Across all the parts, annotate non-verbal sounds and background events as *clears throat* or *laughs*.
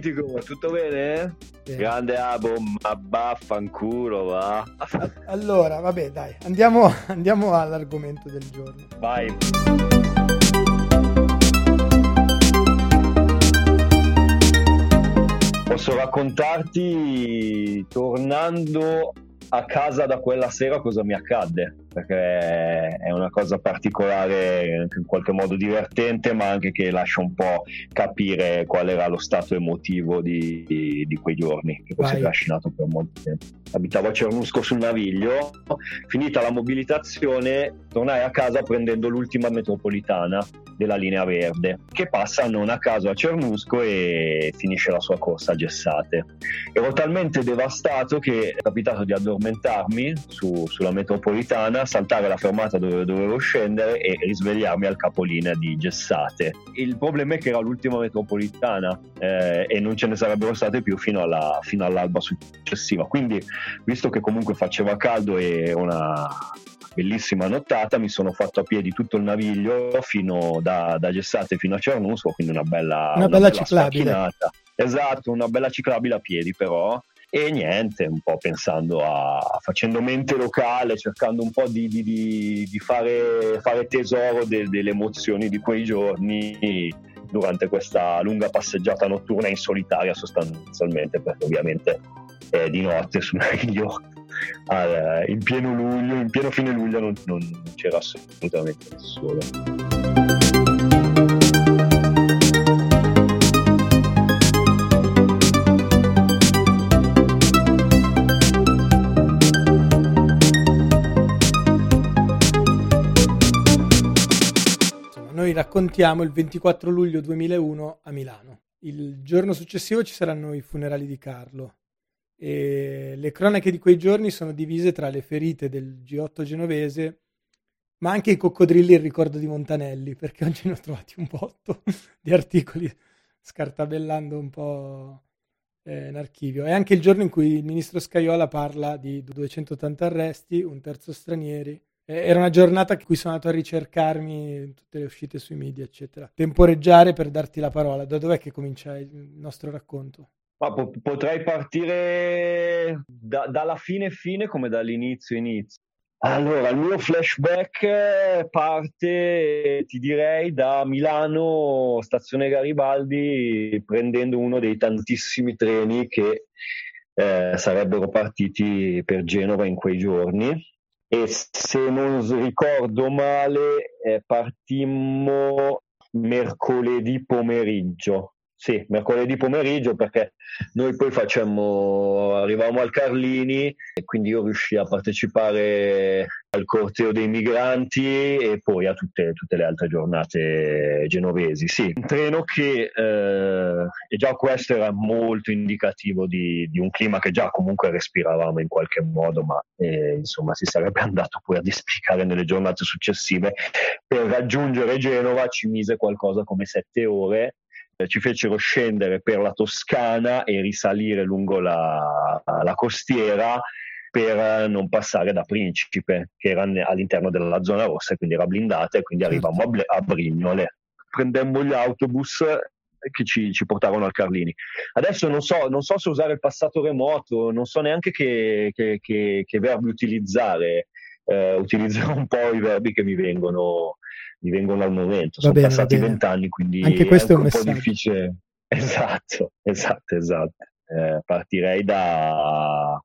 Mitico, tutto bene? Sì. Grande Abo, ma baffanculo, va. Allora, vabbè, dai, andiamo, andiamo all'argomento del giorno. Vai. Posso raccontarti, tornando a casa da quella sera cosa mi accadde, perché è una cosa particolare, in qualche modo divertente, ma anche che lascia un po' capire qual era lo stato emotivo di, di, di quei giorni, che poi si è trascinato per molto tempo. Abitavo a Cernusco sul Naviglio, finita la mobilitazione tornai a casa prendendo l'ultima metropolitana della linea verde che passa non a caso a Cernusco e finisce la sua corsa a Gessate. Ero talmente devastato che è capitato di addormentarmi su, sulla metropolitana, saltare la fermata dove dovevo scendere e risvegliarmi al capolinea di Gessate. Il problema è che era l'ultima metropolitana eh, e non ce ne sarebbero state più fino, alla, fino all'alba successiva. Quindi, visto che comunque faceva caldo e una bellissima nottata, mi sono fatto a piedi tutto il naviglio fino da, da Gessate fino a Cernusco, quindi una bella, una, una bella, bella. Esatto, una bella ciclabile a piedi però. E niente, un po' pensando a facendo mente locale, cercando un po' di, di, di, fare, fare, tesoro de, delle emozioni di quei giorni durante questa lunga passeggiata notturna in solitaria sostanzialmente, perché ovviamente è di notte sul naviglio al, in pieno luglio, in pieno fine luglio non, non c'era assolutamente nessuno. Noi raccontiamo il 24 luglio 2001 a Milano. Il giorno successivo ci saranno i funerali di Carlo, e le cronache di quei giorni sono divise tra le ferite del G8 genovese, ma anche i coccodrilli e il ricordo di Montanelli, perché oggi ne ho trovati un botto *laughs* di articoli scartabellando un po' eh, in archivio. È anche il giorno in cui il ministro Scaiola parla di 280 arresti, un terzo stranieri. Era una giornata in cui sono andato a ricercarmi tutte le uscite sui media, eccetera. Temporeggiare per darti la parola. Da dov'è che comincia il nostro racconto? Ma po- potrei partire da- dalla fine fine come dall'inizio inizio. Allora, il mio flashback parte, ti direi, da Milano, stazione Garibaldi, prendendo uno dei tantissimi treni che eh, sarebbero partiti per Genova in quei giorni. E se non ricordo male, eh, partimmo mercoledì pomeriggio sì, mercoledì pomeriggio perché noi poi facciamo, arrivavamo al Carlini e quindi io riuscii a partecipare al corteo dei migranti e poi a tutte, tutte le altre giornate genovesi. Sì, un treno che eh, e già questo era molto indicativo di, di, un clima che già comunque respiravamo in qualche modo, ma eh, insomma si sarebbe andato poi a dispiegare nelle giornate successive. Per raggiungere Genova ci mise qualcosa come sette ore ci fecero scendere per la Toscana e risalire lungo la, la costiera per non passare da Principe, che era all'interno della zona rossa, quindi era blindata, e quindi certo. arrivavamo a, Ble- a Brignole. Prendemmo gli autobus che ci, ci, portavano al Carlini. Adesso non so, non so, se usare il passato remoto, non so neanche che, che, che, che verbi utilizzare. Eh, utilizzerò un po' i verbi che mi vengono, mi vengono al momento. Sono bene, passati vent'anni, quindi anche questo è un, un po' difficile. *laughs* Esatto, esatto, esatto. Eh, partirei da,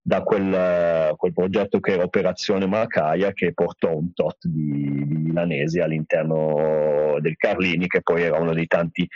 da quel, quel, progetto che era Operazione Macaia che portò un tot di, di, milanesi all'interno del Carlini, che poi era uno dei tanti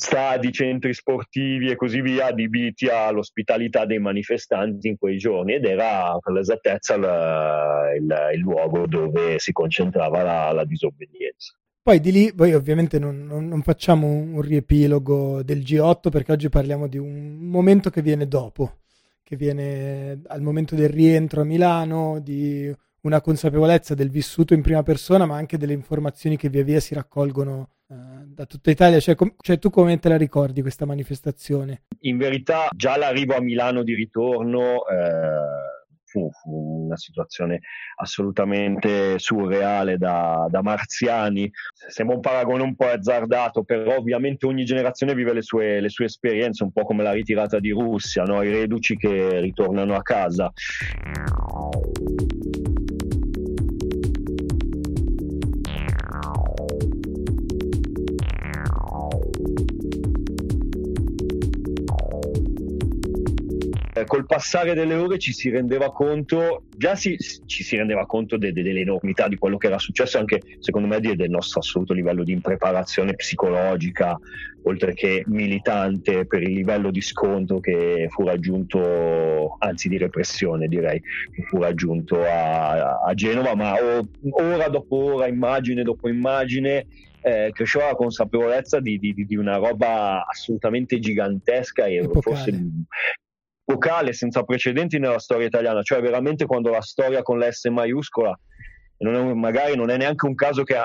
stadi, centri sportivi e così via adibiti all'ospitalità dei manifestanti in quei giorni ed era per l'esattezza il, il, il luogo dove si concentrava la, la disobbedienza. Poi di lì, poi ovviamente non, non, non, facciamo un riepilogo del G8 perché oggi parliamo di un momento che viene dopo, che viene al momento del rientro a Milano, di una consapevolezza del vissuto in prima persona, ma anche delle informazioni che via via si raccolgono eh, da tutta Italia. Cioè, com- cioè, tu come te la ricordi questa manifestazione? In verità, già l'arrivo a Milano di ritorno. Eh fu, una situazione assolutamente surreale da, da, marziani. Sembra un paragone un po' azzardato, però ovviamente ogni generazione vive le sue, le sue esperienze, un po' come la ritirata di Russia, no? i reduci che ritornano a casa. Eh, col passare delle ore ci si rendeva conto, già si, ci si rendeva conto de, de, dell'enormità di quello che era successo, anche secondo me del nostro assoluto livello di impreparazione psicologica, oltre che militante, per il livello di scontro che fu raggiunto, anzi di repressione direi, che fu raggiunto a, a Genova, ma ora dopo ora, immagine dopo immagine, eh, cresceva la consapevolezza di, di, di, una roba assolutamente gigantesca e Epocale. forse epocale senza precedenti nella storia italiana, cioè veramente quando la storia con la S maiuscola, non è, magari non è neanche un caso che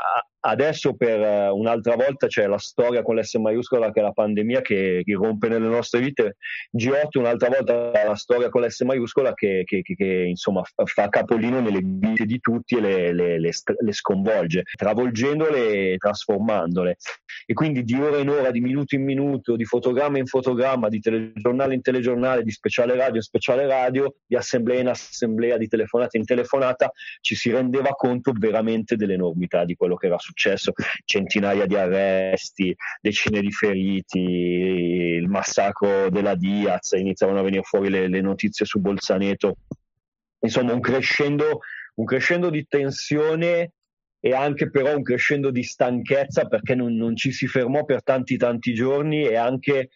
adesso per uh, un'altra volta c'è la storia con l'S maiuscola che è la pandemia che irrompe nelle nostre vite, G8 un'altra volta la storia con l'S maiuscola che, che, che, che insomma fa capolino nelle vite di tutti e le, le, le, le, sconvolge, travolgendole e trasformandole. E quindi di ora in ora, di minuto in minuto, di fotogramma in fotogramma, di telegiornale in telegiornale, di speciale radio in speciale radio, di assemblea in assemblea, di telefonata in telefonata, ci si rendeva conto veramente dell'enormità di quello che era successo successo centinaia di arresti, decine di feriti, il massacro della Diaz, iniziavano a venire fuori le, le notizie su Bolzaneto, insomma un crescendo, un crescendo di tensione e anche però un crescendo di stanchezza perché non, non, ci si fermò per tanti tanti giorni e anche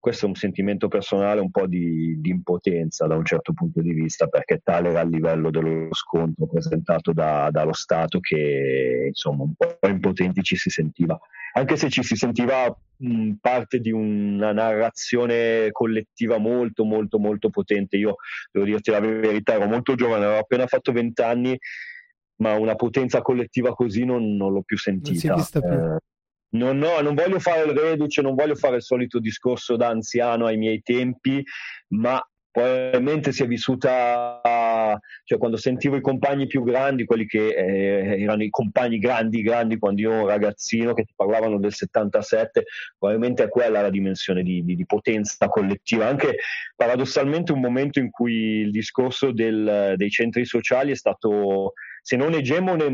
questo è un sentimento personale un po' di, di, impotenza da un certo punto di vista, perché tale era il livello dello scontro presentato da, dallo Stato che insomma un po' impotenti ci si sentiva, anche se ci si sentiva mh, parte di una narrazione collettiva molto molto molto potente. Io devo dirti la verità, ero molto giovane, avevo appena fatto vent'anni, ma una potenza collettiva così non, non l'ho più sentita. Non si è vista più. Eh, non, no, non voglio fare il reduce, non voglio fare il solito discorso da anziano ai miei tempi, ma probabilmente si è vissuta, cioè quando sentivo i compagni più grandi, quelli che eh, erano i compagni grandi, grandi quando io ero ragazzino, che ti parlavano del 77, probabilmente è quella la dimensione di, di, di potenza collettiva. Anche paradossalmente un momento in cui il discorso del, dei centri sociali è stato, se non egemone,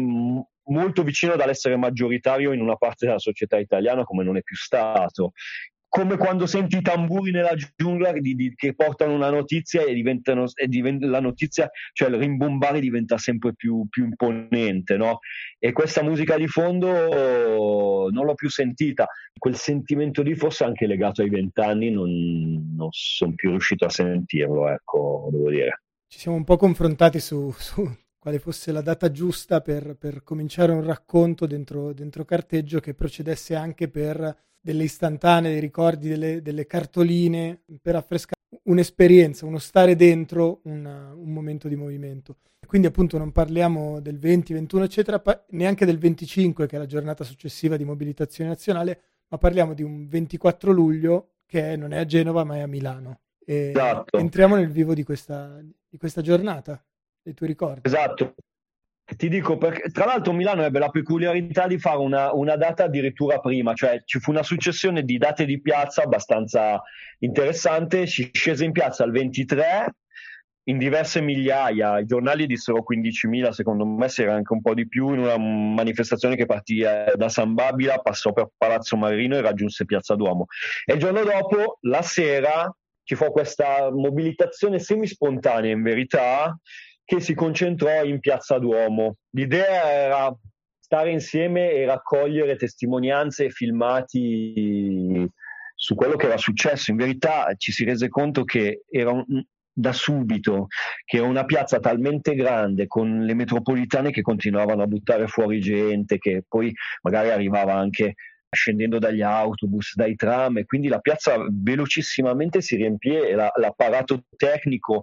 molto vicino dall'essere maggioritario in una parte della società italiana come non è più stato. Come quando senti i tamburi nella giungla di, di, che portano una notizia e, diventano, e diventa, la notizia, cioè il rimbombare diventa sempre più, più imponente, no? E questa musica di fondo non l'ho più sentita. Quel sentimento lì, forse anche legato ai vent'anni, non, non sono più riuscito a sentirlo, ecco, devo dire. Ci siamo un po' confrontati su, su quale fosse la data giusta per, per cominciare un racconto dentro, dentro, carteggio che procedesse anche per delle istantanee, dei ricordi, delle, delle cartoline, per affrescare un'esperienza, uno stare dentro una, un momento di movimento. Quindi appunto non parliamo del 20, 21 eccetera, pa- neanche del 25 che è la giornata successiva di mobilitazione nazionale, ma parliamo di un 24 luglio che non è a Genova ma è a Milano. E esatto. entriamo nel vivo di questa, di questa giornata dei tuoi ricordi. Esatto. Ti dico, perché, tra l'altro Milano ebbe la peculiarità di fare una, una, data addirittura prima, cioè ci fu una successione di date di piazza abbastanza interessante, si scese in piazza il 23 in diverse migliaia, i giornali dissero 15.000, secondo me si era anche un po' di più, in una manifestazione che partì da San Babila, passò per Palazzo Marino e raggiunse Piazza Duomo. E il giorno dopo, la sera, ci fu questa mobilitazione semi-spontanea in verità, che si concentrò in Piazza Duomo. L'idea era stare insieme e raccogliere testimonianze e filmati su quello che era successo. In verità ci si rese conto che era un, da subito che era una piazza talmente grande con le metropolitane che continuavano a buttare fuori gente, che poi magari arrivava anche scendendo dagli autobus, dai tram, e quindi la piazza velocissimamente si riempì e la, l'apparato tecnico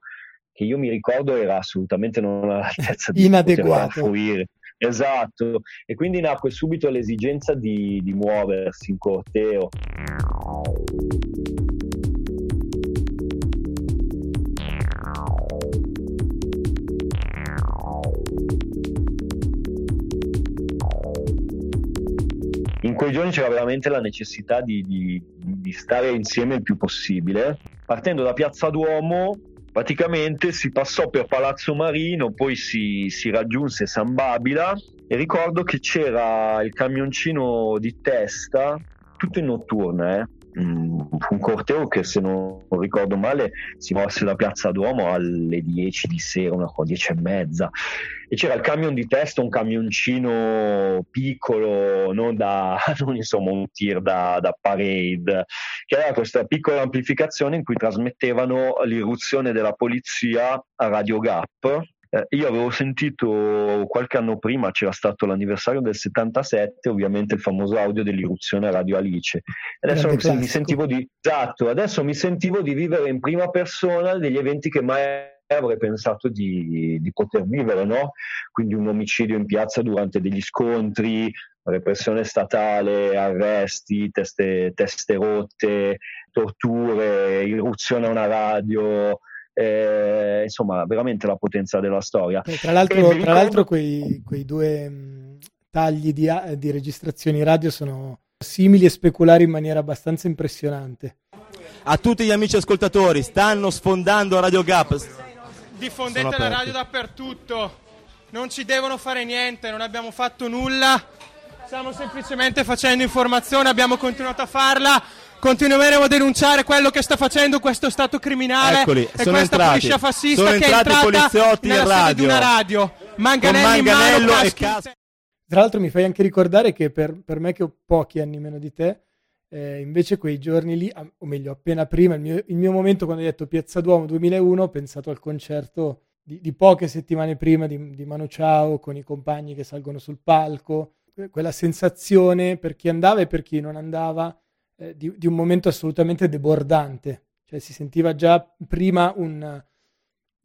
che io mi ricordo era assolutamente non all'altezza *laughs* di inadeguato. Fruire. Esatto, e quindi nacque subito l'esigenza di, di muoversi in corteo. in quei giorni c'era veramente la necessità di, di, di, stare insieme il più possibile. Partendo da Piazza Duomo, praticamente si passò per Palazzo Marino, poi si, si raggiunse San Babila e ricordo che c'era il camioncino di testa, tutto in notturna, eh un corteo che se non ricordo male si mosse da Piazza Duomo alle 10 di sera, una cosa 10 e mezza. E c'era il camion di testa, un camioncino piccolo, non, da, *laughs* non insomma un tir da, da parade, che aveva questa piccola amplificazione in cui trasmettevano l'irruzione della polizia a Radio Gap eh, io avevo sentito qualche anno prima, c'era stato l'anniversario del 77, ovviamente il famoso audio dell'irruzione a Radio Alice. Adesso mi, mi, sentivo di, esatto, adesso mi sentivo di vivere in prima persona degli eventi che mai avrei pensato di, di poter vivere, no? Quindi un omicidio in piazza durante degli scontri, repressione statale, arresti, teste, teste rotte, torture, irruzione a una radio, eh, insomma veramente la potenza della storia. Eh, tra l'altro, ricordo... tra l'altro quei, quei, due mh, tagli di, di, registrazioni radio sono simili e speculari in maniera abbastanza impressionante. A tutti gli amici ascoltatori, stanno sfondando Radio Gap. Diffondete la radio dappertutto, non ci devono fare niente, non abbiamo fatto nulla, stiamo semplicemente facendo informazione, abbiamo continuato a farla continueremo a denunciare quello che sta facendo questo Stato criminale Eccoli, e questa entrati, fascista che è entrata poliziotti nella radio. di una radio. Manganelli Manganello mano, e Cas- Tra l'altro mi fai anche ricordare che per, per, me che ho pochi anni meno di te, eh, invece quei giorni lì, o meglio appena prima, il mio, il mio, momento quando hai detto Piazza Duomo 2001, ho pensato al concerto di, di poche settimane prima di, di Manu Ciao con i compagni che salgono sul palco, quella sensazione per chi andava e per chi non andava eh, di, di, un momento assolutamente debordante, cioè si sentiva già prima un,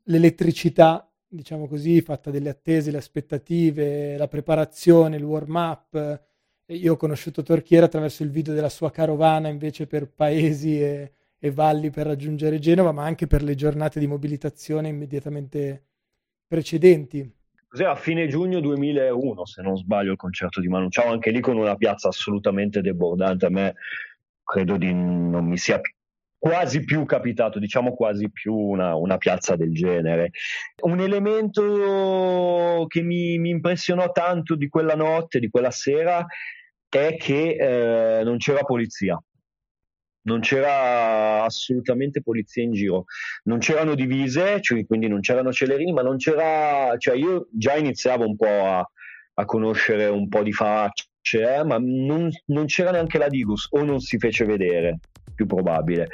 l'elettricità, diciamo così, fatta delle attese, le aspettative, la preparazione, il warm-up. Io ho conosciuto Torchiera attraverso il video della sua carovana invece per paesi e, e valli per raggiungere Genova, ma anche per le giornate di mobilitazione immediatamente precedenti. Cos'era a fine giugno 2001, se non sbaglio, il concerto di Manu Ciao, anche lì con una piazza assolutamente debordante. A me credo di non mi sia quasi più capitato, diciamo quasi più una, una piazza del genere. Un elemento che mi, mi, impressionò tanto di quella notte, di quella sera, è che eh, non c'era polizia. Non c'era assolutamente polizia in giro, non c'erano divise, cioè, quindi non c'erano celerini, ma non c'era, cioè io già iniziavo un po' a, a conoscere un po' di faccia, c'è, ma non, non c'era neanche la Digus o non si fece vedere, più probabile.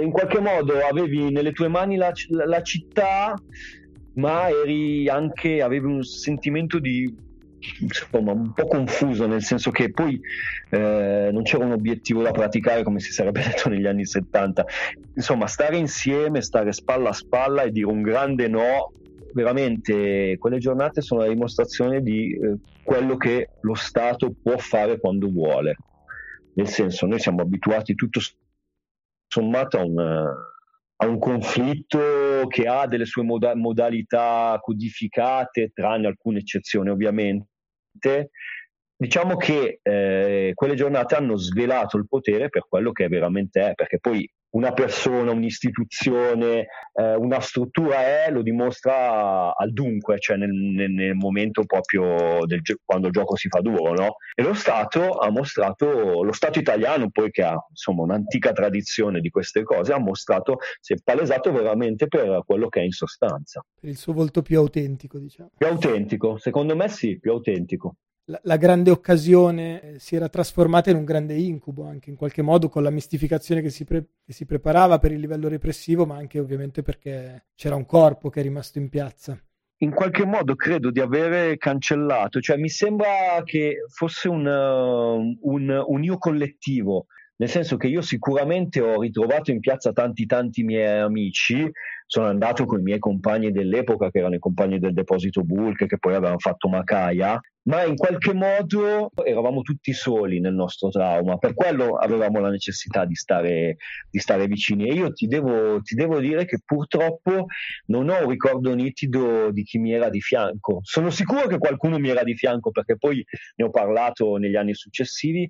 in qualche modo avevi nelle tue mani la, la, la città, ma eri anche, avevi un sentimento di insomma, un po' confuso, nel senso che poi eh, non c'era un obiettivo da praticare come si sarebbe *laughs* detto negli anni 70. Insomma, stare insieme, stare spalla a spalla e dire un grande no, veramente quelle giornate sono la dimostrazione di eh, quello che lo Stato può fare quando vuole. Nel senso, noi siamo abituati tutto sommato a un, un conflitto che ha delle sue moda- modalità codificate, tranne alcune eccezioni ovviamente, diciamo che eh, quelle giornate hanno svelato il potere per quello che veramente è, perché poi una persona, un'istituzione, eh, una struttura è, lo dimostra al dunque, cioè nel, nel, nel momento proprio del, quando il gioco si fa duro, no? E lo Stato ha mostrato, lo Stato italiano poi che ha insomma un'antica tradizione di queste cose, ha mostrato, si è palesato veramente per quello che è in sostanza. Per il suo volto più autentico, diciamo. Più autentico, secondo me sì, più autentico la, grande occasione eh, si era trasformata in un grande incubo, anche in qualche modo con la mistificazione che si, pre- che si preparava per il livello repressivo, ma anche ovviamente perché c'era un corpo che è rimasto in piazza. In qualche modo credo di avere cancellato, cioè mi sembra che fosse un, uh, un, un, io collettivo, nel senso che io sicuramente ho ritrovato in piazza tanti tanti miei amici, sono andato con i miei compagni dell'epoca che erano i compagni del deposito Bulk che poi avevano fatto Macaia ma in qualche modo eravamo tutti soli nel nostro trauma, per quello avevamo la necessità di stare, di stare vicini. E io ti devo, ti devo, dire che purtroppo non ho un ricordo nitido di chi mi era di fianco. Sono sicuro che qualcuno mi era di fianco perché poi ne ho parlato negli anni successivi,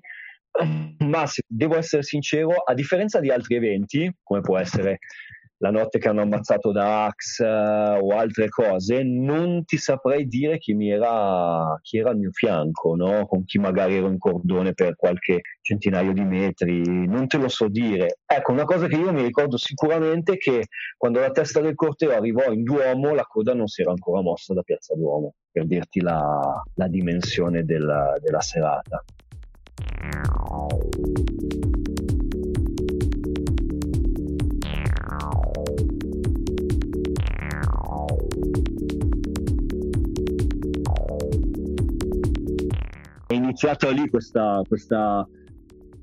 *clears throat* ma se devo essere sincero, a differenza di altri eventi, come può essere la notte che hanno ammazzato Dax uh, o altre cose, non ti saprei dire chi, mi era, chi era al mio fianco, no? con chi magari ero in cordone per qualche centinaio di metri, non te lo so dire. Ecco, una cosa che io mi ricordo sicuramente è che quando la testa del corteo arrivò in Duomo, la coda non si era ancora mossa da Piazza Duomo, per dirti la, la dimensione della, della serata. Iniziata lì questa, questa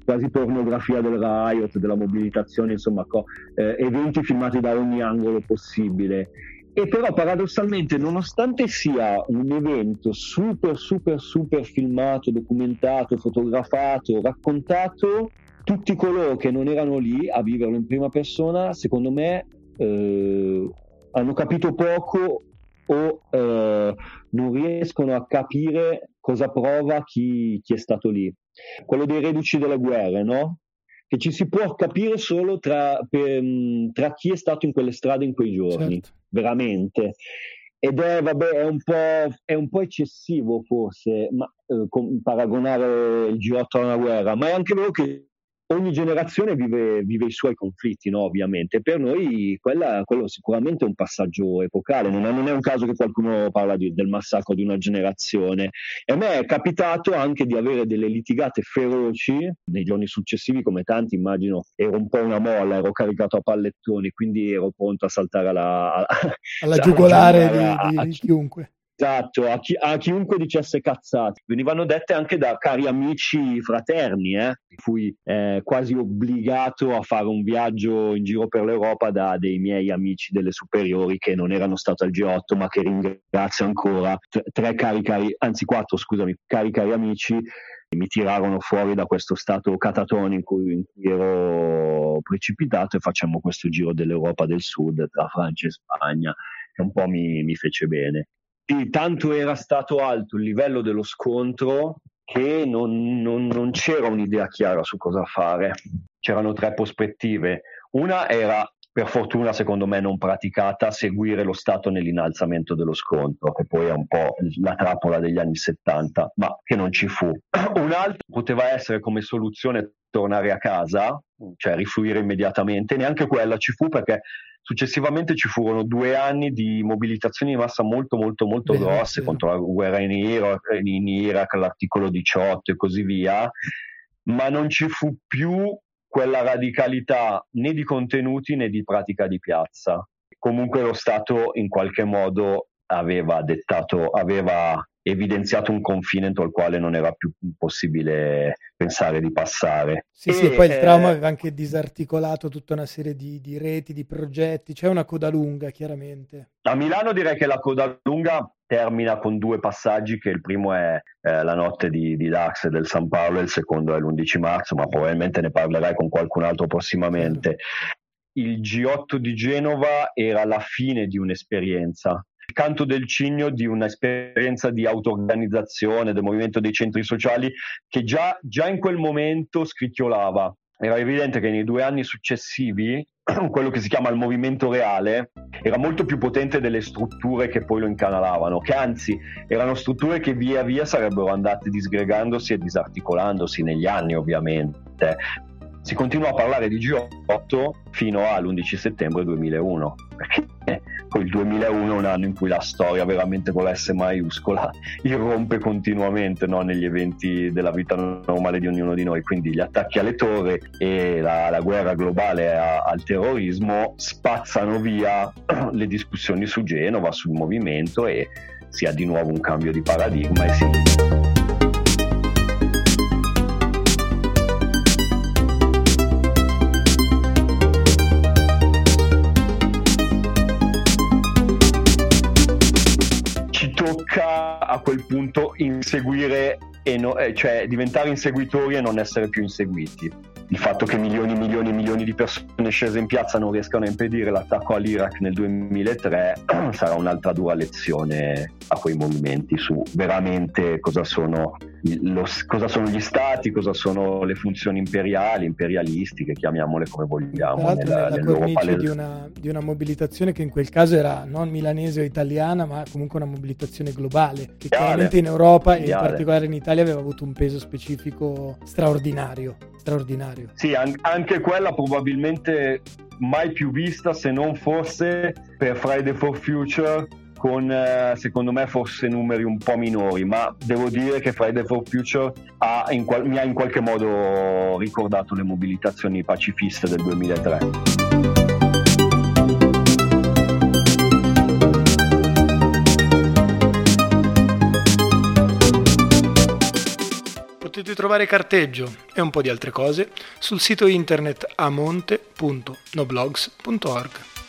quasi pornografia del riot, della mobilitazione, insomma, co- eh, eventi filmati da ogni angolo possibile. E però paradossalmente, nonostante sia un evento super, super, super filmato, documentato, fotografato, raccontato, tutti coloro che non erano lì a viverlo in prima persona, secondo me, eh, hanno capito poco o eh, non riescono a capire cosa prova chi, chi, è stato lì. Quello dei reduci delle guerre, no? Che ci si può capire solo tra, per, tra chi è stato in quelle strade in quei giorni, certo. veramente. Ed è, vabbè, è, un è, un po', eccessivo forse ma, eh, paragonare il G8 a una guerra, ma è anche vero che ogni generazione vive, vive, i suoi conflitti, no? ovviamente. Per noi quella, quello sicuramente è un passaggio epocale, non è, non è un caso che qualcuno parla di, del massacro di una generazione. E a me è capitato anche di avere delle litigate feroci nei giorni successivi, come tanti immagino, ero un po' una molla, ero caricato a pallettoni, quindi ero pronto a saltare alla, alla *laughs* giugolare di, di, di chiunque. Esatto, a, chi, a, chiunque dicesse cazzate. Venivano dette anche da cari amici fraterni, eh? fui eh, quasi obbligato a fare un viaggio in giro per l'Europa da dei miei amici delle superiori che non erano stati al G8 ma che ringrazio ancora, tre cari cari, anzi quattro scusami, cari cari amici mi tirarono fuori da questo stato catatonico in cui, in cui ero precipitato e facciamo questo giro dell'Europa del Sud tra Francia e Spagna che un po' mi, mi fece bene. Sì, tanto era stato alto il livello dello scontro che non, non, non c'era un'idea chiara su cosa fare. C'erano tre prospettive. Una era per fortuna secondo me non praticata, seguire lo Stato nell'innalzamento dello scontro, che poi è un po' la trappola degli anni 70, ma che non ci fu. *clears throat* Un'altra poteva essere come soluzione tornare a casa, cioè rifluire immediatamente, neanche quella ci fu perché Successivamente ci furono due anni di mobilitazioni di massa molto molto molto Beh, grosse sì. contro la guerra in Iraq, in Iraq, l'articolo 18 e così via, ma non ci fu più quella radicalità né di contenuti né di pratica di piazza. Comunque lo Stato in qualche modo aveva dettato, aveva evidenziato un confine entro il quale non era più possibile pensare di passare. Sì, e, sì, poi il trauma eh, aveva anche disarticolato tutta una serie di, di, reti, di progetti, c'è una coda lunga chiaramente. A Milano direi che la coda lunga termina con due passaggi, che il primo è eh, la notte di, di Dax del San Paolo e il secondo è l'11 marzo, ma probabilmente ne parlerai con qualcun altro prossimamente. Il G8 di Genova era la fine di un'esperienza, canto del cigno di un'esperienza di auto-organizzazione del movimento dei centri sociali che già, già in quel momento scricchiolava. era evidente che nei due anni successivi *clears throat* quello che si chiama il movimento reale era molto più potente delle strutture che poi lo incanalavano, che anzi erano strutture che via via sarebbero andate disgregandosi e disarticolandosi negli anni ovviamente. Si continua a parlare di G8 fino all'11 settembre 2001, perché poi il 2001 è un anno in cui la storia veramente con la S maiuscola irrompe continuamente no? negli eventi della vita normale di ognuno di noi, quindi gli attacchi alle torri e la, la guerra globale a, al terrorismo spazzano via *clears throat* le discussioni su Genova, sul movimento e si ha di nuovo un cambio di paradigma e si a quel punto inseguire e no, eh, cioè diventare inseguitori e non essere più inseguiti. Il fatto che milioni e milioni e milioni di persone scese in piazza non riescano a impedire l'attacco all'Iraq nel 2003 *clears throat* sarà un'altra dura lezione a quei movimenti su veramente cosa sono, lo, cosa sono gli stati, cosa sono le funzioni imperiali, imperialistiche, chiamiamole come vogliamo. Nella, nella cornice di una, di una, mobilitazione che in quel caso era non milanese o italiana, ma comunque una mobilitazione globale, che chiaramente in Europa e in particolare in Italia aveva avuto un peso specifico straordinario. Straordinario. Sì, an- anche quella probabilmente mai più vista se non fosse per Friday for Future con eh, secondo me forse numeri un po' minori, ma devo dire che Friday for Future ha qual- mi ha in qualche modo ricordato le mobilitazioni pacifiste del 2003. Potete trovare carteggio e un po' di altre cose sul sito internet amonte.noblogs.org.